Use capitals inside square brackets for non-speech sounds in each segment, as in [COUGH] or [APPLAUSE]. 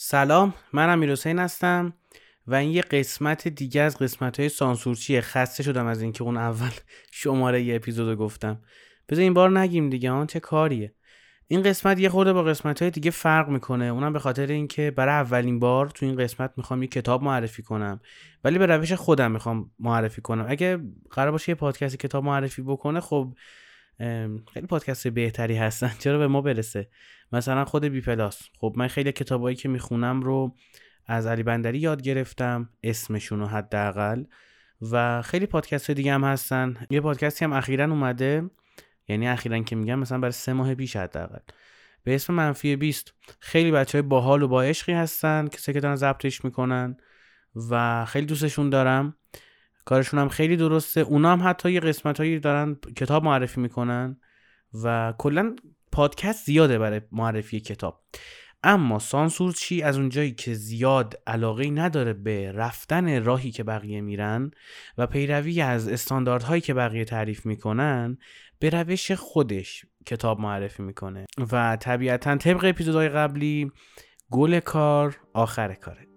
سلام من امیر حسین هستم و این یه قسمت دیگه از قسمت های سانسورچیه. خسته شدم از اینکه اون اول [LAUGHS] شماره یه اپیزودو گفتم. بذار این بار نگیم دیگه آن چه کاریه. این قسمت یه خورده با قسمت های دیگه فرق می‌کنه. اونم به خاطر اینکه برای اولین بار تو این قسمت می‌خوام یه کتاب معرفی کنم. ولی به روش خودم می‌خوام معرفی کنم. اگه قرار باشه یه پادکستی کتاب معرفی بکنه خب خیلی پادکست بهتری هستن. [LAUGHS] چرا به ما برسه؟ مثلا خود بی پلاس. خب من خیلی کتابایی که می‌خونم رو از علی بندری یاد گرفتم اسمشون رو حداقل. و خیلی پادکست دیگه هم هستن. یه پادکستی هم اخیرا اومده. یعنی اخیرا که میگم مثلا برای سه ماه پیش حداقل. به اسم منفی 20 خیلی بچه های باحال و با عشقی هستن کسی که دارن ضبطش می‌کنن و خیلی دوستشون دارم. کارشون هم خیلی درسته. اونا هم حتی یه قسمت هایی دارن کتاب معرفی می‌کنن و کلا پادکست زیاده برای معرفی کتاب. اما سانسور چی؟ از اونجایی که زیاد علاقه نداره به رفتن راهی که بقیه میرن و پیروی از استانداردهایی که بقیه تعریف می‌کنن به روش خودش کتاب معرفی می‌کنه. و طبیعتا طبق اپیزودهای قبلی گل کار آخر کاره.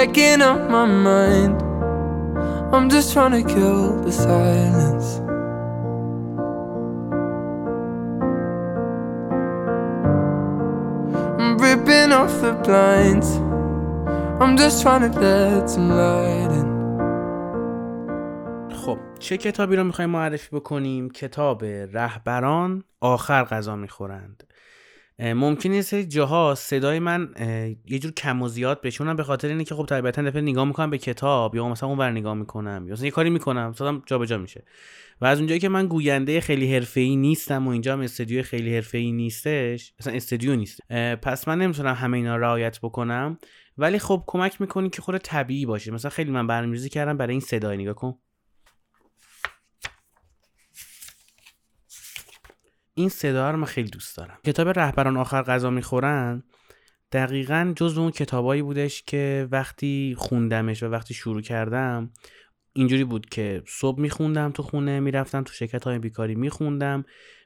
Waking up my mind. I'm just trying to kill the silence. I'm ripping off the blinds. I'm just trying to let some light in. خب چه کتابی رو می‌خوایم معرفی بکنیم؟ کتاب رهبران آخر غذا می‌خورند ممکنه یه سری جاها صدای من یه جور کم و زیاد بشونم به خاطر اینه که خب طبیعتا دفعه نگاه می‌کنم به کتاب یا مثلا اونور نگاه می‌کنم یا مثلا یه کاری می‌کنم صدام جابجا میشه. و از اونجایی که من گوینده خیلی حرفه‌ای نیستم و اینجا هم استودیو خیلی حرفه‌ای نیستش مثلا استودیو نیست. پس من نمی‌تونم همه اینا رعایت بکنم. ولی خب کمک می‌کنی که خود طبیعی باشه. مثلا خیلی من برنامه‌ریزی کردم برای این صدای نگاه کن. این صدا رو من خیلی دوست دارم. کتاب رهبران آخر غذا می‌خورن دقیقا جز اون کتابایی بودش که وقتی خوندمش و وقتی شروع کردم اینجوری بود که صبح میخوندم تو خونه می‌رفتم تو شرکت های بیکاری میخوندم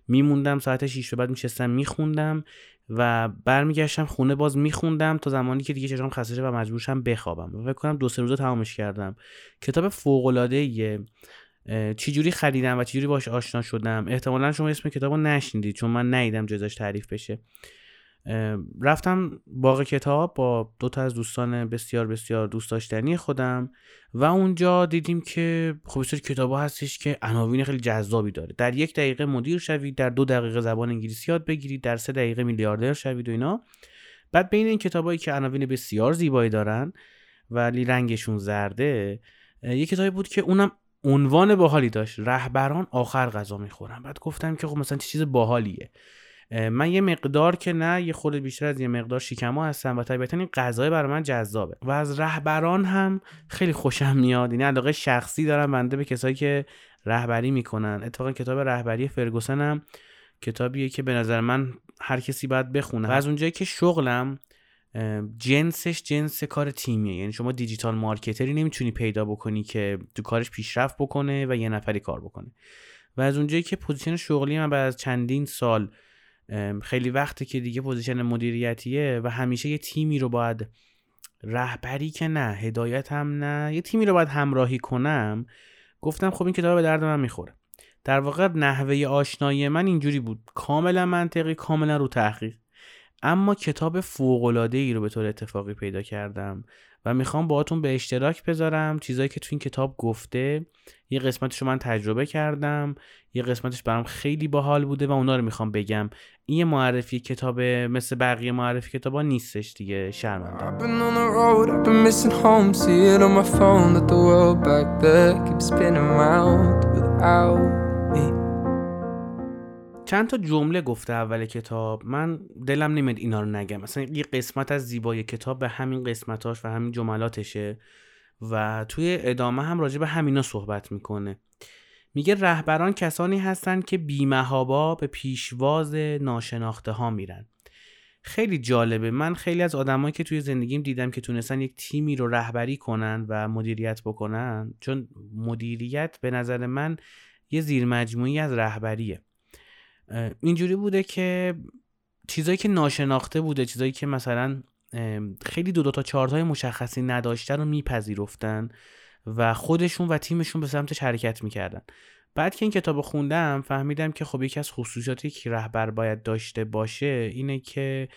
میموندم ساعت 6 به بعد میشستم میخوندم و برمیگشتم خونه باز میخوندم تا زمانی که دیگه چشام خسته و مجبورشم بخوابم. و فکر کنم دو سه روزه تمامش کردم. کتاب فوق العاده چجوری خریدم و چجوری باش آشنا شدم؟ احتمالا شما اسم کتاب رو نشنیدید چون من نیدم جزاش تعریف بشه. رفتم باغ کتاب با دو تا از دوستان بسیار بسیار دوست داشتنی خودم و اونجا دیدیم که خب سری کتاب ها هستش که عناوین خیلی جذابی داره. در یک دقیقه مدیر شوید در دو دقیقه زبان انگلیسی یاد بگیرید در سه دقیقه میلیاردر شوید و اینا. بعد بین این کتابایی که عناوین بسیار زیبایی دارن ولی رنگشون زرده یه کتابی بود که اونم عنوان باحالی داشت. رهبران آخر غذا می‌خورن. بعد گفتم که خب مثلا چه چیز باحالیه. من یه مقدار که نه یه خورده بیشتر از یه مقدار شیکما هستم و طبیعتا این غذای برای من جذابه. و از رهبران هم خیلی خوشم میاد. یعنی علاقه شخصی دارم بنده به کسایی که رهبری می‌کنن. اتفاقا کتاب رهبری فرگوسن هم کتابیه که به نظر من هر کسی باید بخونه. و از اونجایی که شغلم جنسش جنس کار تیمیه. یعنی شما digital marketer ی نمی‌تونی پیدا بکنی که تو کارش پیشرفت بکنه و یه نفری کار بکنه. و از اونجایی که position شغلی من بعد از چندین سال خیلی وقته که دیگه position مدیریتیه و همیشه یه تیمی رو باید رهبری که نه هدایت هم نه یه تیمی رو باید همراهی کنم گفتم خب این کتاب به درد من می‌خوره. در واقع نحوه آشنایی من اینجوری بود. کاملا منطقی کاملا رو تحقیق. اما کتاب فوق ای رو به طور اتفاقی پیدا کردم و می‌خوام باهاتون به اشتراک بذارم. چیزایی که تو این کتاب گفته یه قسمتش رو من تجربه کردم یه قسمتش برام خیلی باحال بوده و اونا رو می‌خوام بگم. این یه معرفی کتاب مثل بقیه معرفی کتابا نیستش دیگه شرمنده. چند تا جمله گفته اول کتاب من دلم نمیاد اینا رو نگم. مثلا یه قسمت از زیبای کتاب به همین قسمتاش و همین جملاتشه و توی ادامه هم راجع به همینا صحبت می‌کنه. میگه رهبران کسانی هستند که بیمهابا به پیشواز ناشناخته ها میرن. خیلی جالبه. من خیلی از آدمایی که توی زندگیم دیدم که تونستن یک تیمی رو رهبری کنن و مدیریت بکنن چون مدیریت به نظر من یه زیر مجموعی از رهبریه. اینجوری بوده که چیزایی که ناشناخته بوده چیزایی که مثلا خیلی دو دو تا چارت های مشخصی نداشته رو میپذیرفتن و خودشون و تیمشون به سمت حرکت می‌کردن. بعد که این کتاب خوندم فهمیدم که خب یکی از خصوصیاتی که رهبر باید داشته باشه اینه که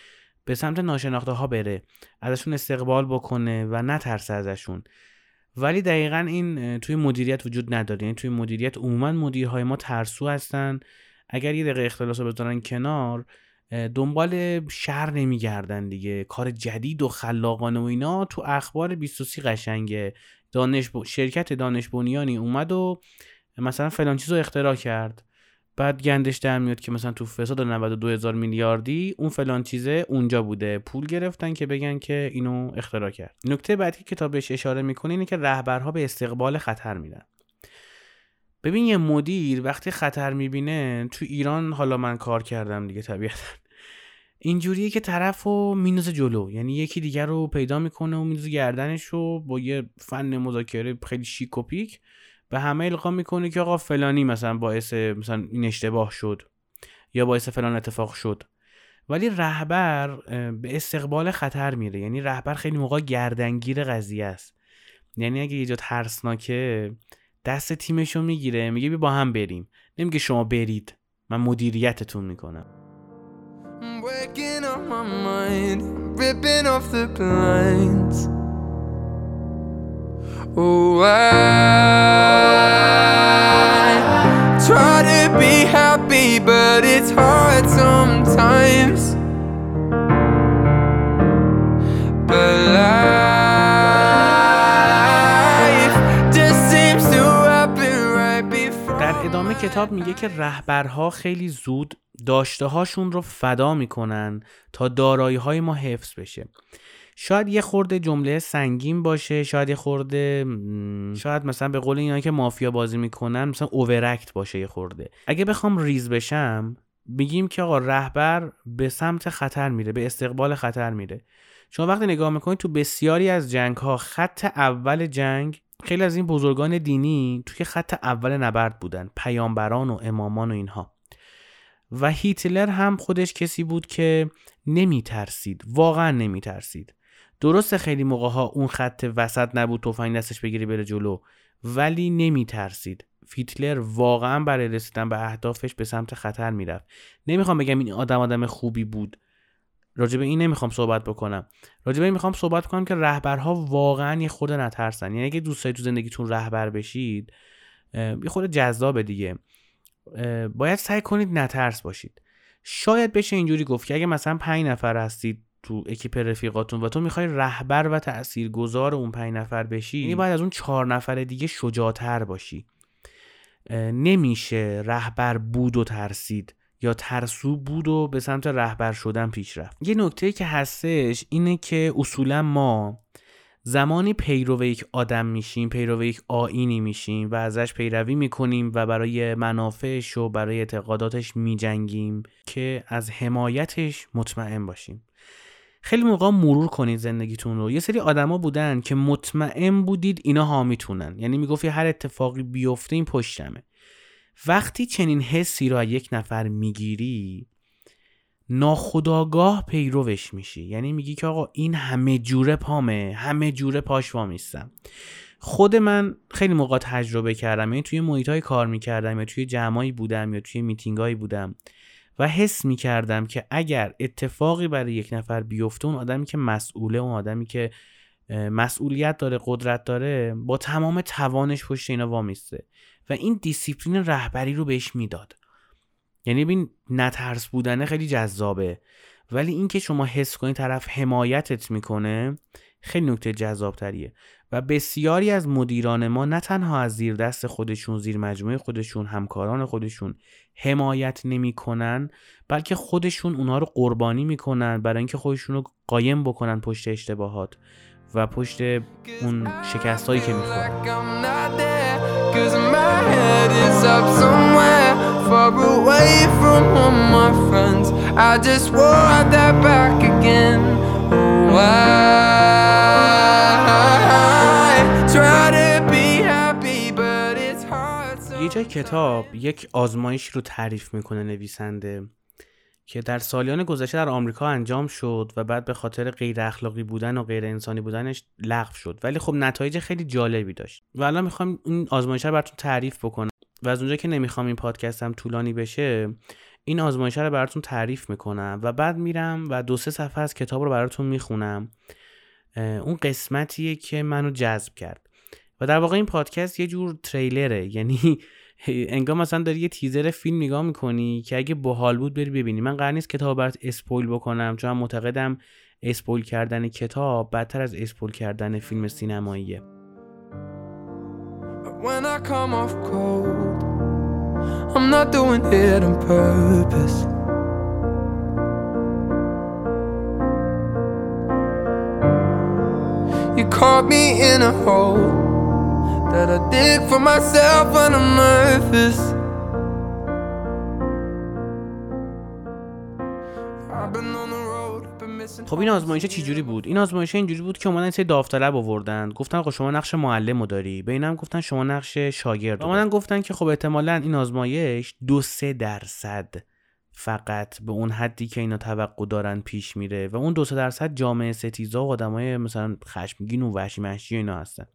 به سمت ناشناخته ها بره ازشون استقبال بکنه و نترسه ازشون. ولی دقیقا این توی مدیریت وجود نداره. یعنی توی مدیریت عموما مدیرهای ما ترسو هستن اگر یه دقیقه اختلاس رو بذارن کنار دنبال شهر نمیگردن دیگه. کار جدید و خلاقانه و اینا تو اخبار 23 قشنگه. دانش شرکت دانش بنیانی اومد و مثلا فلان چیز اختراع کرد. بعد گندش در میاد که مثلا تو فساد 92 هزار میلیاردی اون فلان چیزه اونجا بوده. پول گرفتن که بگن که اینو اختراع کرد. نکته بعدی که کتابش اشاره می‌کنه اینه که رهبرها به استقبال خطر میرن. ببین یه مدیر وقتی خطر می‌بینه تو ایران حالا من کار کردم دیگه طبیعتا. اینجوریه که طرف رو مینوزه جلو. یعنی یکی دیگر رو پیدا می‌کنه و مینوزه گردنش رو با یه فن مذاکره خیلی شیک و پیک به همه القا می‌کنه که آقا فلانی مثلا باعث مثلا این اشتباه شد یا باعث فلان اتفاق شد. ولی رهبر به استقبال خطر میره. یعنی رهبر خیلی موقع گردنگیر قضیه است. یعنی اگه یه جا ترسناکه دست تیمشو می‌گیره میگه بی با هم بریم. نمیگه شما برید. من مدیریتتون می‌کنم. Oh, try to be happy, but it's hard sometimes. کتاب میگه که رهبرها خیلی زود داشته هاشون رو فدا می‌کنن تا دارایی های ما حفظ بشه. شاید یه خورده جمله سنگین باشه شاید یه خورده شاید مثلا به قول اینا که مافیا بازی می‌کنن مثلا اوورکت باشه یه خورده. اگه بخوام ریز بشم بگیم که آقا رهبر به سمت خطر میره به استقبال خطر میره. شما وقتی نگاه می‌کنید تو بسیاری از جنگ ها خط اول جنگ خیلی از این بزرگان دینی توی خط اول نبرد بودن پیامبران و امامان و اینها. و هیتلر هم خودش کسی بود که نمی ترسید واقعا نمی ترسید درسته خیلی موقع ها اون خط وسط نبود تفنگ دستش بگیری بره جلو ولی نمی ترسید فیتلر واقعا برای رسیدن به اهدافش به سمت خطر می‌رفت. نمی‌خوام بگم این آدم آدم خوبی بود. راجبه این نمی‌خوام صحبت بکنم. راجبه این می‌خوام صحبت کنم که رهبرها واقعا یه خود نترسن. یعنی اگه دوست تو زندگیتون رهبر بشید یه خود جذابه دیگه. باید سعی کنید نترس باشید. شاید بشه اینجوری گفت که اگه مثلا پنج نفر هستید تو اکیپ رفیقاتون و تو می‌خوای رهبر و تاثیرگذار اون پنج نفر بشی یعنی باید از اون چهار نفر دیگه شجاعتر باشی. نمیشه رهبر بود و ترسید. یا ترسو بود و به سمت رهبر شدن پیش رفت. یه نکته که هستش اینه که اصولا ما زمانی پیرو یک آدم میشیم پیرو یک آینی میشیم و ازش پیروی می‌کنیم و برای منافعش و برای اعتقاداتش میجنگیم که از حمایتش مطمئن باشیم. خیلی موقع مرور کنید زندگیتون رو. یه سری آدما بودن که مطمئن بودید اینا ها می‌تونن. یعنی می‌گفتی هر اتفاقی بیفته این پشتمه. وقتی چنین حسی رو از یک نفر می‌گیری ناخداگاه پیروش میشی. یعنی میگی که آقا این همه جوره پامه همه جوره پاش وامیستم. خود من خیلی موقع تجربه کردم. یعنی توی محیط های کار می‌کردم یا توی جمعایی بودم یا توی میتینگ بودم و حس می کردم که اگر اتفاقی برای یک نفر بیفته اون آدمی که مسئوله اون آدمی که مسئولیت داره قدرت داره با تمام توانش پشت اینا وامیسته. و این دیسیپلین رهبری رو بهش می‌داد. یعنی ببین نترس بودنه خیلی جذابه. ولی اینکه شما حس کنی طرف حمایتت می‌کنه خیلی نکته جذاب تریه و بسیاری از مدیران ما نه تنها از زیر دست خودشون زیر مجموعه خودشون همکاران خودشون حمایت نمی‌کنن بلکه خودشون اونها رو قربانی می‌کنن برای اینکه خودشون رو قایم بکنن پشت اشتباهات. و پشت اون شکست هایی که می‌خوره یه جای کتاب یک آزمایش رو تعریف می‌کنه نویسنده. که در سالیان گذشته در آمریکا انجام شد و بعد به خاطر غیر اخلاقی بودن و غیر انسانی بودنش لغو شد. ولی خب نتایج خیلی جالبی داشت. و الان می‌خوام این آزمایش رو براتون تعریف بکنم. و از اونجا که نمی‌خوام این پادکستم طولانی بشه این آزمایش رو براتون تعریف می‌کنم. و بعد میرم و دو سه صفحه از کتاب رو براتون می‌خونم. اون قسمتیه که منو جذب کرد. و در واقع این پادکست یه جور تریلره. یعنی انگار مثلا داری یه تیزر فیلم نگاه می‌کنی که اگه باحال بود بری ببینی من قرار نیست کتاب برات اسپویل بکنم چون معتقدم اسپویل کردن کتاب بدتر از اسپویل کردن فیلم سینماییه When I come off cold, I'm not doing it on purpose. You caught me in a hole. that I dig for myself when I'm nervous. خب این آزمایش چی جوری بود؟ این آزمایش اینجوری بود که اومدن سه داوطلب آوردن. گفتن آقا شما نقش معلم داری. به اینم گفتن شما نقش شاگرد اومدن گفتن که خب احتمالا این آزمایش دو سه درصد فقط به اون حدی که اینا توقع دارن پیش میره و اون دو سه درصد جامعه ستیزا و آدمای مثلا خشمگین و وحشی محشی اینا هستن.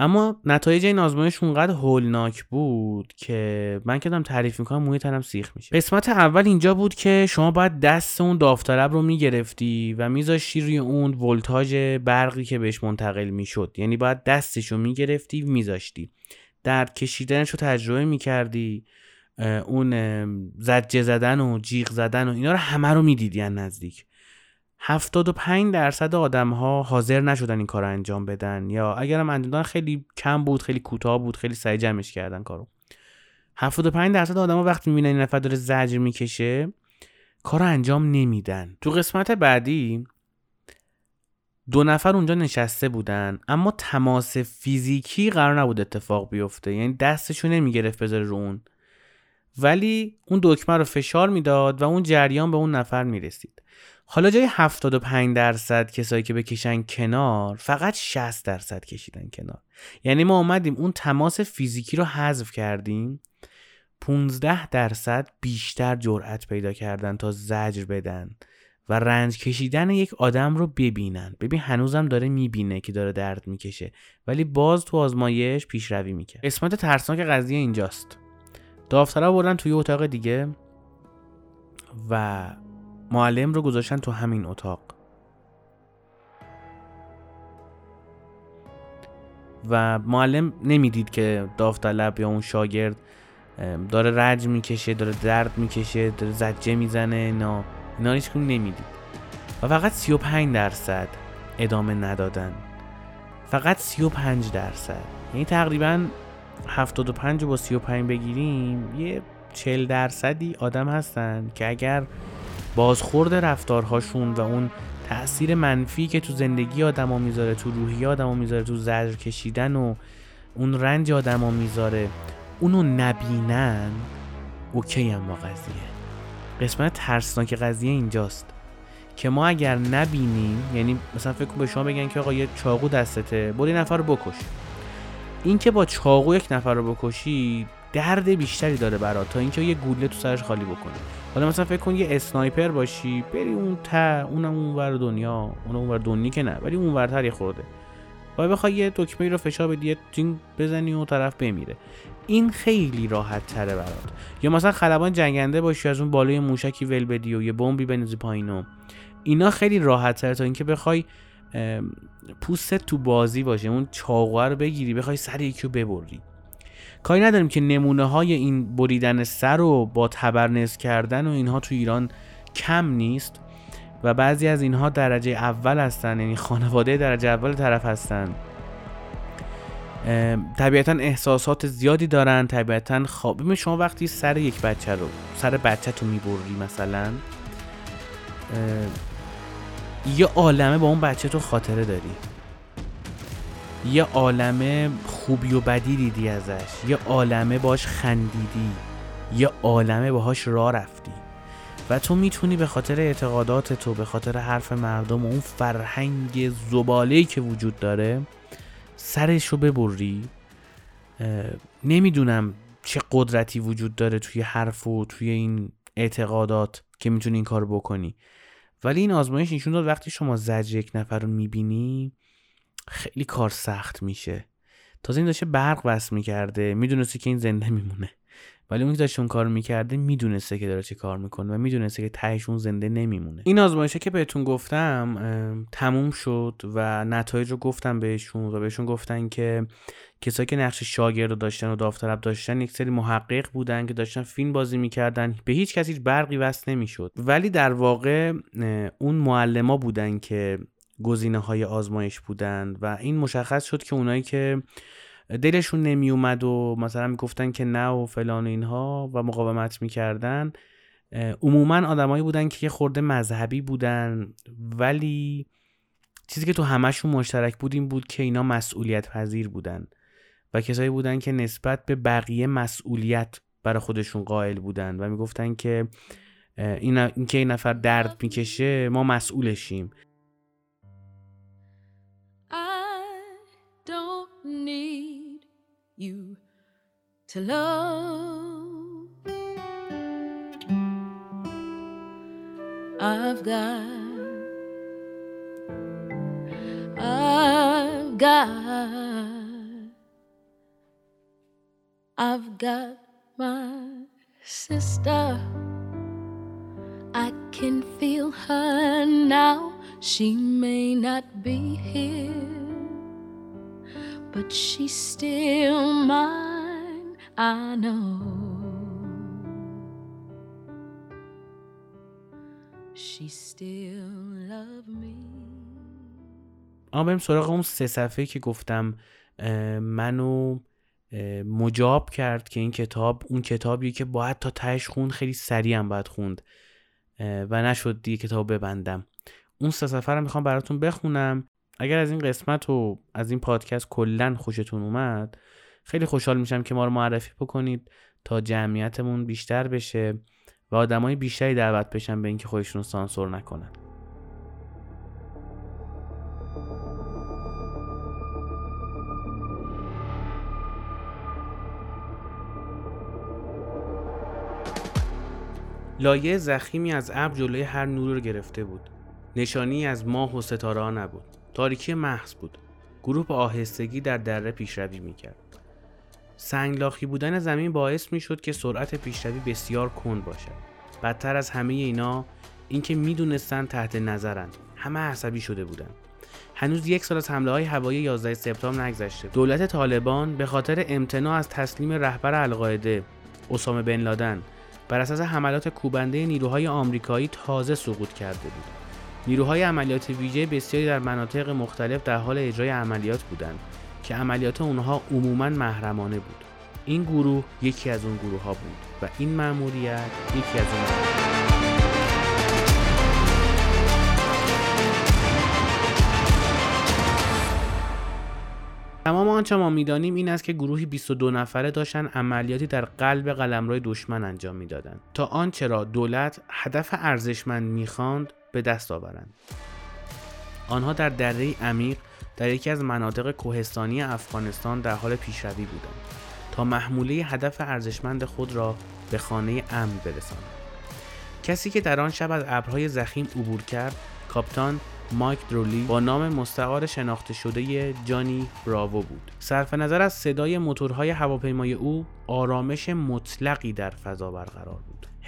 اما نتایج این آزمایش اونقدر هولناک بود که من که دارم تعریف می‌کنم موی تنم سیخ میشه. قسمت اول اینجا بود که شما باید دست اون داوطلب رو می‌گرفتی و میذاشتی روی اون ولتاژ برقی که بهش منتقل می‌شد. یعنی باید دستش رو می‌گرفتی میذاشتی. درد کشیدنش رو تجربه می‌کردی اون زجه زدن و جیغ زدن و اینا رو همه رو می‌دیدی نزدیک. 75 درصد آدم ها حاضر نشدن این کار رو انجام بدن یا اگرم انجام خیلی کم بود خیلی کوتاه بود خیلی سعی جمعش کردن کارو. 75 درصد آدم ها وقتی می‌بینن این نفر داره زجر می‌کشه کار انجام نمیدن. تو قسمت بعدی دو نفر اونجا نشسته بودن اما تماس فیزیکی قرار نبود اتفاق بیفته. یعنی دستشو نمی‌گرفت بذاره رو اون. ولی اون دکمه رو فشار می‌داد و اون جریان به اون نفر می‌رسید. حالا جای 75 درصد کسایی که بکشن کنار فقط 60 درصد کشیدن کنار. یعنی ما اومدیم اون تماس فیزیکی رو حذف کردیم. 15 درصد بیشتر جرأت پیدا کردن تا زجر بدن و رنج کشیدن یک آدم رو ببینن. ببین هنوزم داره می‌بینه که داره درد می‌کشه ولی باز تو آزمایش پیشروی می‌کرد. قسمت ترسناک قضیه اینجاست. داوطلب بردن توی اتاق دیگه و معلم رو گذاشتن تو همین اتاق. و معلم نمی‌دید که داوطلب یا اون شاگرد داره رج می‌کشه داره درد می‌کشه داره زجه می‌زنه اینا. اینا هیچ نمی‌دید. و فقط 35 درصد ادامه ندادن. فقط 35 درصد. یعنی تقریبا 75 با 35 بگیریم یه 40 درصدی آدم هستن که اگر بازخورد رفتارهاشون و اون تاثیر منفی که تو زندگی آدما می‌ذاره تو روحی آدما می‌ذاره تو زجر کشیدن و اون رنج آدما می‌ذاره اونو نبینن اوکی هم با قضیه. قسمت ترسناک قضیه اینجاست که ما اگر نبینیم یعنی مثلا فکر به شما بگن که آقا یه چاقو دستته برو نفر رو بکش. این که با چاقو یک نفر رو بکشی درد بیشتری داره برات تا اینکه یه گوله تو سرش خالی بکنی. حالا مثلا فکر کن یه اسنایپر باشی بری اون ته اونم اونور دنیا اون اونور دنیا که نه ولی اونورتر یه خورده. و بخوای یه دکمه رو فشار بدی جین بزنی و طرف بمیره. این خیلی راحت تره برات. یا مثلا خلبان جنگنده باشی از اون بالای موشکی ول بدی و یه بمبی بنزی پایینو اینا خیلی راحت تره تا اینکه بخوای پوست تو بازی باشه اون چاقوه رو بگیری بخوای سر یکی رو ببری. کاری نداریم که نمونه های این بریدن سر و با تبرنس کردن و اینها تو ایران کم نیست و بعضی از اینها درجه اول هستن یعنی خانواده درجه اول طرف هستن. طبیعتا احساسات زیادی دارن طبیعتا خواب شما وقتی سر یک بچه رو سر بچه تو می‌بری مثلا یه عالمه با اون بچه تو خاطره داری. یه عالمه خوبی و بدی دیدی ازش. یه عالمه باش خندیدی. یه عالمه باهاش راه رفتی. و تو می‌تونی به خاطر اعتقادات تو به خاطر حرف مردم و اون فرهنگ زبالهی که وجود داره سرش رو ببری نمی‌دونم چه قدرتی وجود داره توی حرف و توی این اعتقادات که می‌تونی این کار بکنی. ولی این آزمایش نشون داد وقتی شما زجر یک نفر رو می‌بینی خیلی کار سخت میشه. تازه این داشته برق وصل می‌کرده می‌دونسته که این زنده میمونه. ولی اون که داشت اون کار می‌کرده می‌دونسته که داره چه کار می‌کنه و می‌دونسته که تهش اون زنده نمیمونه. این آزمایشه که بهتون گفتم تموم شد و نتایج رو گفتم بهشون و بهشون گفتن که کسایی که نقش شاگرد رو داشتن و داوطلب داشتن یک سری محقق بودن که داشتن فیلم بازی می‌کردن. به هیچ کسی برقی وصل نمی‌شد. ولی در واقع اون معلما بودن که گزینه های آزمایش بودن و این مشخص شد که اونایی که دلشون نمی اومد و مثلا می‌گفتن که نه و فلان و اینها و مقاومت می‌کردن عموما آدمایی بودن که یه خورده مذهبی بودن ولی چیزی که تو همشون مشترک بود این بود که اینا مسئولیت پذیر بودن و کسایی بودن که نسبت به بقیه مسئولیت برای خودشون قائل بودن و می‌گفتن که این, این که این نفر درد می‌کشه ما مسئولشیم. You to love. I've got, I've got, I've got my sister. I can feel her now. She may not be here but she's still mine, I know. She still love me. اما بریم سراغ اون سه صفحه که گفتم منو مجاب کرد که این کتاب اون کتابی که باید تا تهش خوند خیلی سریع هم باید خوند و نشد دیگه کتاب ببندم اون سه صفحه رو می‌خوام براتون بخونم اگر از این قسمت و از این پادکست کلا خوشتون اومد خیلی خوشحال میشم که ما رو معرفی بکنید تا جمعیتمون بیشتر بشه و آدمای بیشتری دعوت بشن به اینکه خودشون سانسور نکنن. لایه زخیمی از ابر جلوی هر نور رو گرفته بود. نشانی از ماه و ستاره ها نبود. تاریکی محض بود. گروه به آهستگی در دره پیشروی می‌کرد. سنگلاخی بودن زمین باعث می‌شد که سرعت پیشروی بسیار کند باشد. بدتر از همه اینا اینکه می‌دونستن تحت نظرند. همه عصبی شده بودند. هنوز یک سال از حمله های هوایی 11 سپتامبر نگذشته. دولت طالبان به خاطر امتناع از تسلیم رهبر القاعده اسامه بن لادن بر اساس حملات کوبنده نیروهای آمریکایی تازه سقوط کرده بود. نیروهای عملیات ویژه بسیاری در مناطق مختلف در حال اجرای عملیات بودند که عملیات اونها عموما محرمانه بود. این گروه یکی از اون گروه ها بود و این مأموریت یکی از اون تمام آنچه ما می‌دانیم این است که گروهی 22 نفره داشتن عملیاتی در قلب قلمرو دشمن انجام می‌دادند. تا آنچه را دولت هدف ارزشمند می‌خواند به دست آورند. آنها در دره عمیق در یکی از مناطق کوهستانی افغانستان در حال پیشروی بودند تا محموله هدف ارزشمند خود را به خانه امن برسانند. کسی که در آن شب از ابرهای زخیم عبور کرد کاپتان مایک درولی با نام مستعار شناخته شده جانی براوو بود. صرف نظر از صدای موتورهای هواپیمای او آرامش مطلقی در فضا برقرار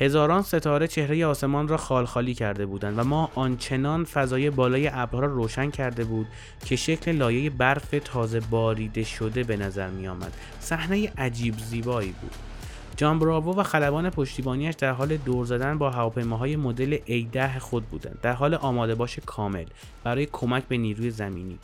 هزاران ستاره چهره آسمان را خالخالی کرده بودند و ما آنچنان فضای بالای ابرها را روشن کرده بود که شکل لایه برف تازه باریده شده به نظر می آمد صحنه عجیب زیبایی بود. جان براوو و خلبان پشتیبانیش در حال دور زدن با هواپیماهای مدل A10 خود بودند. در حال آماده باش کامل. برای کمک به نیروی زمینی.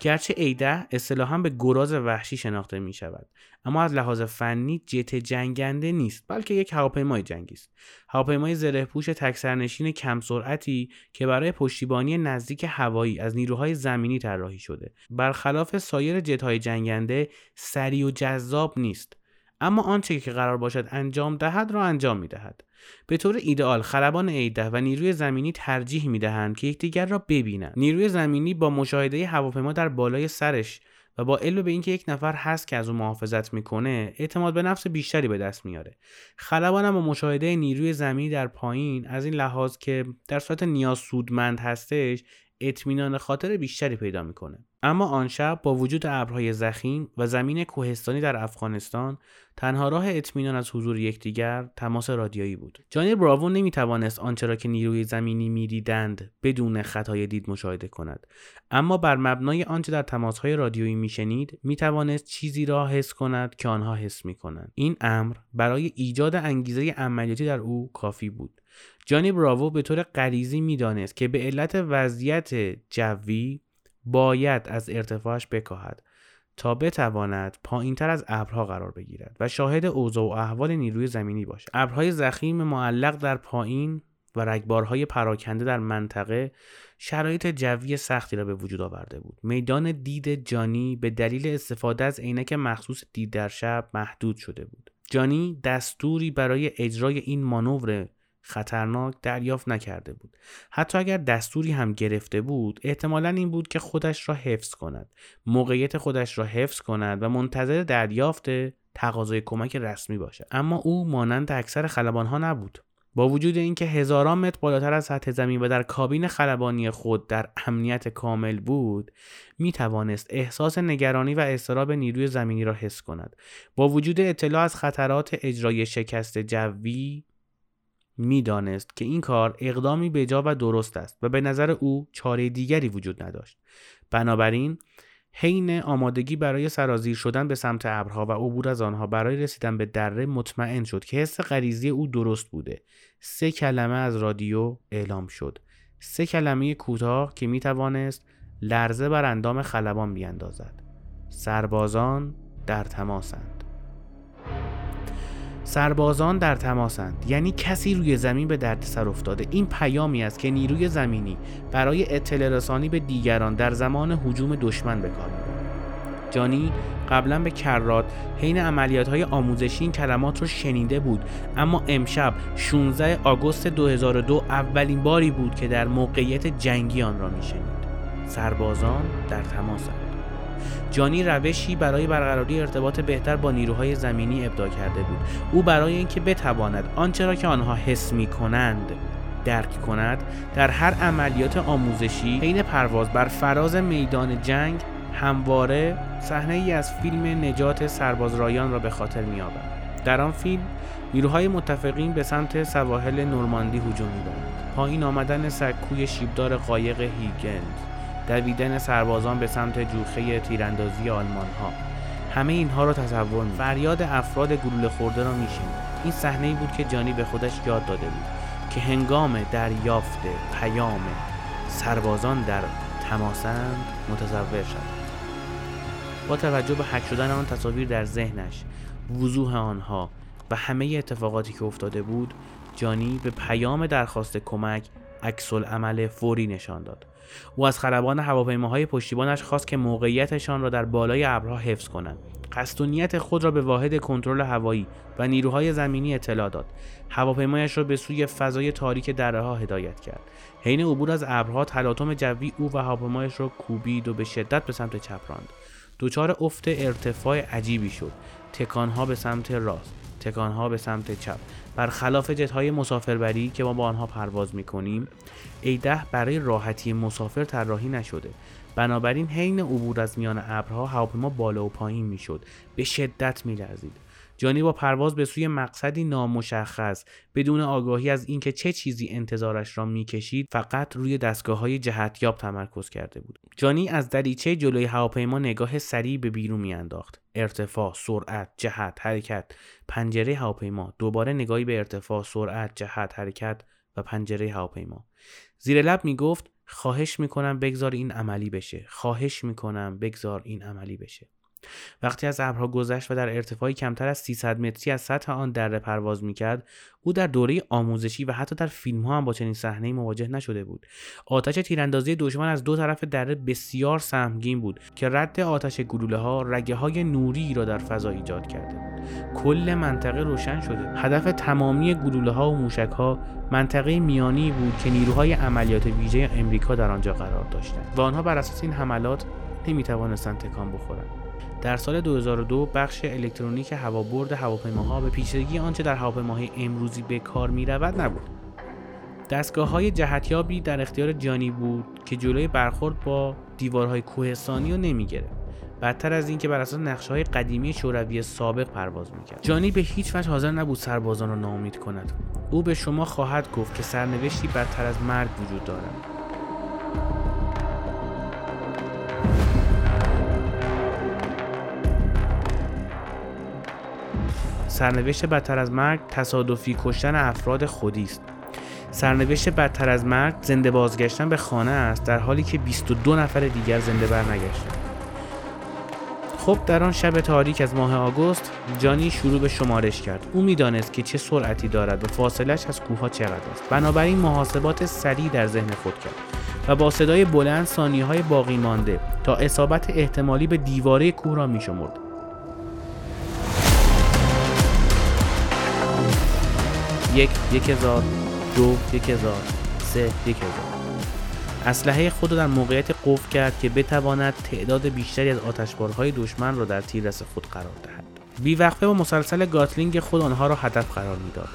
گرچه ایده اصطلاحا به گراز وحشی شناخته می شود اما از لحاظ فنی جت جنگنده نیست بلکه یک هواپیمای جنگی است. هواپیمای زرهپوش تکسرنشین کم سرعتی که برای پشتیبانی نزدیک هوایی از نیروهای زمینی طراحی شده. برخلاف سایر جتهای جنگنده سریع و جذاب نیست. اما آنچه که قرار باشد انجام دهد را انجام می دهد. به طور ایدئال خلبان ایده و نیروی زمینی ترجیح می دهند که یکدیگر را ببینند. نیروی زمینی با مشاهده هواپیما در بالای سرش و با علم به اینکه یک نفر هست که از او محافظت می‌کنه اعتماد به نفس بیشتری به دست میاره خلبان هم با مشاهده نیروی زمینی در پایین از این لحاظ که در صورت نیاز سودمند هستش اطمینان خاطر بیشتری پیدا می‌کنه. اما آن شب با وجود ابرهای زخیم و زمین کوهستانی در افغانستان تنها راه اطمینان از حضور یکدیگر تماس رادیویی بود. جانی براوو نمی‌توانست آنچه را که نیروی زمینی می‌دیدند بدون خطای دید مشاهده کند. اما بر مبنای آنچه در تماسهای رادیویی میشنید می‌توانست چیزی را حس کند که آنها حس می‌کنند. این امر برای ایجاد انگیزه عملیاتی در او کافی بود. جانی براوو به طور غریزی می‌دانست که به علت وضعیت جوی باید از ارتفاعش بکاهد تا بتواند پایینتر از ابرها قرار بگیرد و شاهد اوضاع و احوال نیروی زمینی باشد. ابرهای زخیم معلق در پایین و رگبارهای پراکنده در منطقه شرایط جوی سختی را به وجود آورده بود. میدان دید جانی به دلیل استفاده از عینک مخصوص دید در شب محدود شده بود. جانی دستوری برای اجرای این مانور خطرناک دریافت نکرده بود. حتی اگر دستوری هم گرفته بود احتمالا این بود که خودش را حفظ کند. موقعیت خودش را حفظ کند و منتظر دریافت تقاضای کمک رسمی باشد. اما او مانند اکثر خلبان ها نبود. با وجود اینکه هزاران متر بالاتر از سطح زمین و در کابین خلبانی خود در امنیت کامل بود می توانست احساس نگرانی و استراب نیروی زمینی را حس کند. با وجود اطلاع از خطرات اجرای شکست جوی می‌دانست که این کار اقدامی بجا و درست است و به نظر او چاره دیگری وجود نداشت. بنابراین حین آمادگی برای سرازیر شدن به سمت ابرها و عبور از آنها برای رسیدن به دره مطمئن شد که حس غریزی او درست بوده. سه کلمه از رادیو اعلام شد. سه کلمه کوتاه که می توانست لرزه بر اندام خلبان بیاندازد سربازان در تماسند. سربازان در تماسند. یعنی کسی روی زمین به دردسر افتاده. این پیامی است که نیروی زمینی برای اطلاع رسانی به دیگران در زمان حجوم دشمن به کار جانی قبلا به کرات حین عملیات های آموزشی این کلمات رو شنیده بود اما امشب 16 آگوست 2002 اولین باری بود که در موقعیت جنگی آن را میشنید. سربازان در تماسند. جانی روشی برای برقراری ارتباط بهتر با نیروهای زمینی ابدا کرده بود. او برای اینکه بتواند آنچه را که آنها حس می کنند درک کند در هر عملیات آموزشی حین پرواز بر فراز میدان جنگ همواره صحنه ای از فیلم نجات سرباز رایان را به خاطر می آورد. در آن فیلم نیروهای متفقین به سمت سواحل نورماندی هجوم می‌برند. پایین آمدن سکوی شیبدار قایق هیگند دویدن سربازان به سمت جوخه تیراندازی آلمان ها همه اینها را تصور می فریاد افراد گلوله خورده را میشنید این صحنه ای بود که جانی به خودش یاد داده بود که هنگام دریافت پیام سربازان در تماسند متصور شد با توجه به حک شدن آن تصاویر در ذهنش وضوح آنها و همه اتفاقاتی که افتاده بود جانی به پیام درخواست کمک عکس عمل فوری نشان داد. او از خلبان هواپیماهای پشتیبانش خواست که موقعیتشان را در بالای ابرها حفظ کنند. قصد و نیت خود را به واحد کنترل هوایی و نیروهای زمینی اطلاع داد. هواپیمایش را به سوی فضای تاریک درها هدایت کرد. حین عبور از ابرها تلاطم جوی او و هواپیمایش را کوبید و به شدت به سمت چپ راند. دچار افت ارتفاع عجیبی شد. تکانها به سمت راست. تکانها به سمت چپ. برخلاف جت های مسافربری که ما با آنها پرواز می کنیم ایده برای راحتی مسافر طراحی نشده. بنابراین حین عبور از میان ابرها هواپیما بالا و پایین می‌شد. به شدت میلرزید. جانی با پرواز به سوی مقصدی نامشخص بدون آگاهی از اینکه چه چیزی انتظارش را می‌کشید فقط روی دستگاه های جهتیاب تمرکز کرده بود. جانی از دریچه جلوی هواپیما نگاه سریع به بیرون میانداخت. ارتفاع سرعت جهت حرکت. پنجره هواپیما. دوباره نگاهی به ارتفاع سرعت جهت حرکت و پنجره هواپیما. زیر لب می گفت خواهش می‌کنم بگذار این عملی بشه. خواهش می‌کنم بگذار این عملی بشه. وقتی از ابرها گذشت و در ارتفاعی کمتر از 300 متری از سطح آن دره پرواز می‌کرد او در دوره آموزشی و حتی در فیلم ها هم با چنین صحنه مواجه نشده بود. آتش تیراندازی دشمن از دو طرف دره بسیار سهمگین بود که رد آتش گلوله ها رگه های نوری را در فضا ایجاد کرده بود. کل منطقه روشن شده. هدف تمامی گلوله ها و موشک ها منطقه میانی بود که نیروهای عملیات ویژه امریکا در آنجا قرار داشتند و آنها بر اساس این حملات نمی توانستند تکان بخورند. در سال 2002 بخش الکترونیک هوابرد هواپیماها به پیچیدگی آنچه در هواپیماهای امروزی به کار می رود نبود. دستگاه های جهتیابی در اختیار جانی بود که جلوی برخورد با دیوارهای کوهستانی رو نمی گرفت. بدتر از این که بر اساس نقشه های قدیمی شوروی سابق پرواز می‌کرد جانی به هیچ وجه حاضر نبود سربازان را ناامید کند او به شما خواهد گفت که سرنوشتی بدتر از مرگ وجود دارد سرنوشت بدتر از مرگ تصادفی کشتن افراد خودی است. سرنوشت بدتر از مرگ زنده بازگشتن به خانه است در حالی که 22 نفر دیگر زنده برنگشتند خب در آن شب تاریک از ماه آگوست جانی شروع به شمارش کرد. او می‌دانست که چه سرعتی دارد و فاصلش از کوه چقدر است. بنابراین محاسبات سریع در ذهن خود کرد و با صدای بلند ثانیه های باقی مانده تا اصابت احتمالی به دیواره کوه را میشمرد. یک یک هزار دو یک هزار سه یک هزار. اسلحه خود را در موقعیت قفل کرد که بتواند تعداد بیشتری از آتشبارهای دشمن را در تیررس خود قرار دهد. بیوقفه با مسلسل گاتلینگ خود آنها را هدف قرار می‌داد.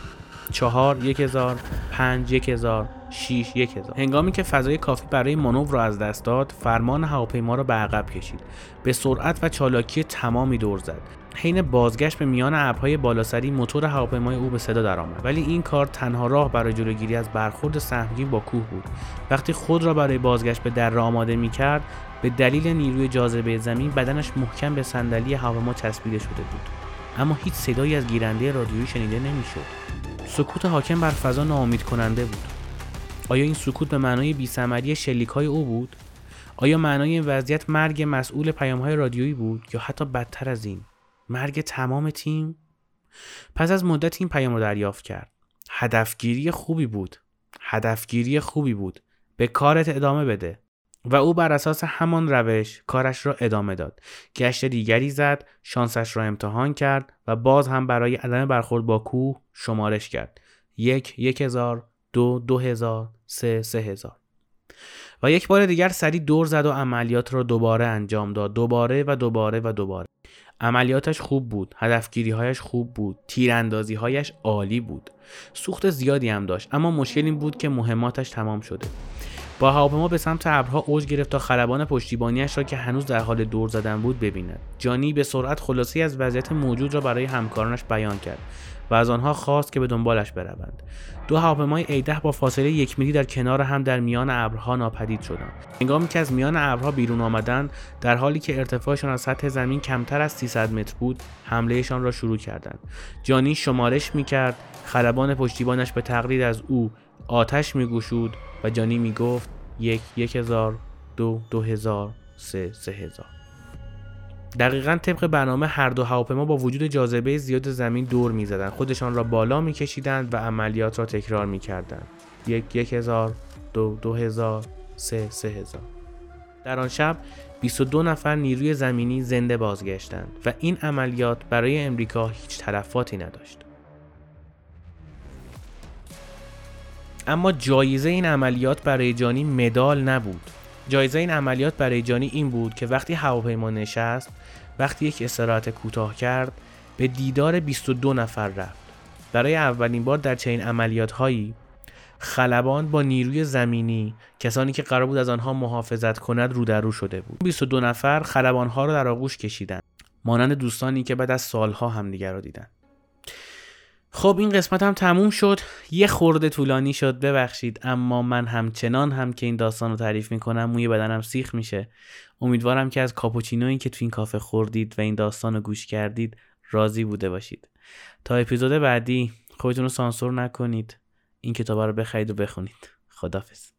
چهار یک هزار پنج یک هزار شیش یک هزار. هنگامی که فضای کافی برای مانور را از دست داد فرمان هواپیما را به عقب کشید. به سرعت و چالاکی تمامی دور زد. حین بازگشت به میان ابرهای بالاسری موتور هواپیمای او به صدا درآمد. ولی این کار تنها راه برای جلوگیری از برخورد سهمگین با کوه بود. وقتی خود را برای بازگشت به در آماده می کرد به دلیل نیروی جاذبه زمین بدنش محکم به صندلی هواپیما چسبیده شده بود. اما هیچ صدایی از گیرنده رادیویی شنیده نمی‌شد. سکوت حاکم بر فضا ناامید کننده بود. آیا این سکوت به معنای بیثمری شلیک های او بود؟ آیا معنای این وضعیت مرگ مسئول پیام های رادیویی بود یا حتی بدتر از این؟ مرگ تمام تیم. پس از مدت این پیام رو دریافت کرد. هدفگیری خوبی بود. هدفگیری خوبی بود. به کارت ادامه بده. و او بر اساس همان روش کارش را ادامه داد. گشت دیگری زد شانسش را امتحان کرد و باز هم برای عدم برخورد با کوه شمارش کرد. یک یک هزار دو دو هزار سه سه هزار. و یک بار دیگر سری دور زد و عملیات را دوباره انجام داد. دوباره و دوباره و دوباره. عملیاتش خوب بود هدفگیری خوب بود تیراندازی هایش عالی بود. سوخت زیادی هم داشت اما مشکل این بود که مهماتش تمام شده. با هواپیما به سمت ابرها اوج گرفت تا خلبان پشتیبانیش را که هنوز در حال دور زدن بود ببیند. جانی به سرعت خلاصی از وضعیت موجود را برای همکارانش بیان کرد. و از آنها خواست که به دنبالش بروند. دو هواپیمای ایده با فاصله یک میلی در کنار هم در میان ابرها ناپدید شدند. هنگامی که از میان ابرها بیرون آمدند در حالی که ارتفاعشان از سطح زمین کمتر از 300 متر بود حملهشان را شروع کردند. جانی شمارش می‌کرد خلبان پشتیبانش به تقلید از او آتش میگوشود و جانی می‌گفت یک یک هزار دو دو هزار سه سه هزار. دقیقا طبق برنامه هر دو هواپیما با وجود جاذبه زیاد زمین دور می‌زدند خودشان را بالا میکشیدند و عملیات را تکرار می‌کردند. یک یک هزار دو دو هزار سه سه هزار. در آن شب 22 نفر نیروی زمینی زنده بازگشتند و این عملیات برای امریکا هیچ تلفاتی نداشت. اما جایزه این عملیات برای جانی مدال نبود. جایزه این عملیات برای جانی این بود که وقتی هواپیما نشست وقتی یک استراحت کوتاه کرد به دیدار 22 نفر رفت. برای اولین بار در چنین عملیات هایی خلبان با نیروی زمینی کسانی که قرار بود از آنها محافظت کند رو در رو شده بود 22 نفر خلبان ها را در آغوش کشیدند. مانند دوستانی که بعد از سالها همدیگر را دیدند. خب این قسمت هم تموم شد. یه خورده طولانی شد ببخشید. اما من همچنان هم که این داستان رو تعریف می‌کنم موی بدنم سیخ میشه. امیدوارم که از کاپوچینویی که تو این کافه خوردید و این داستان رو گوش کردید راضی بوده باشید. تا اپیزود بعدی خودتون رو سانسور نکنید این کتاب رو بخرید و بخونید. خدافظ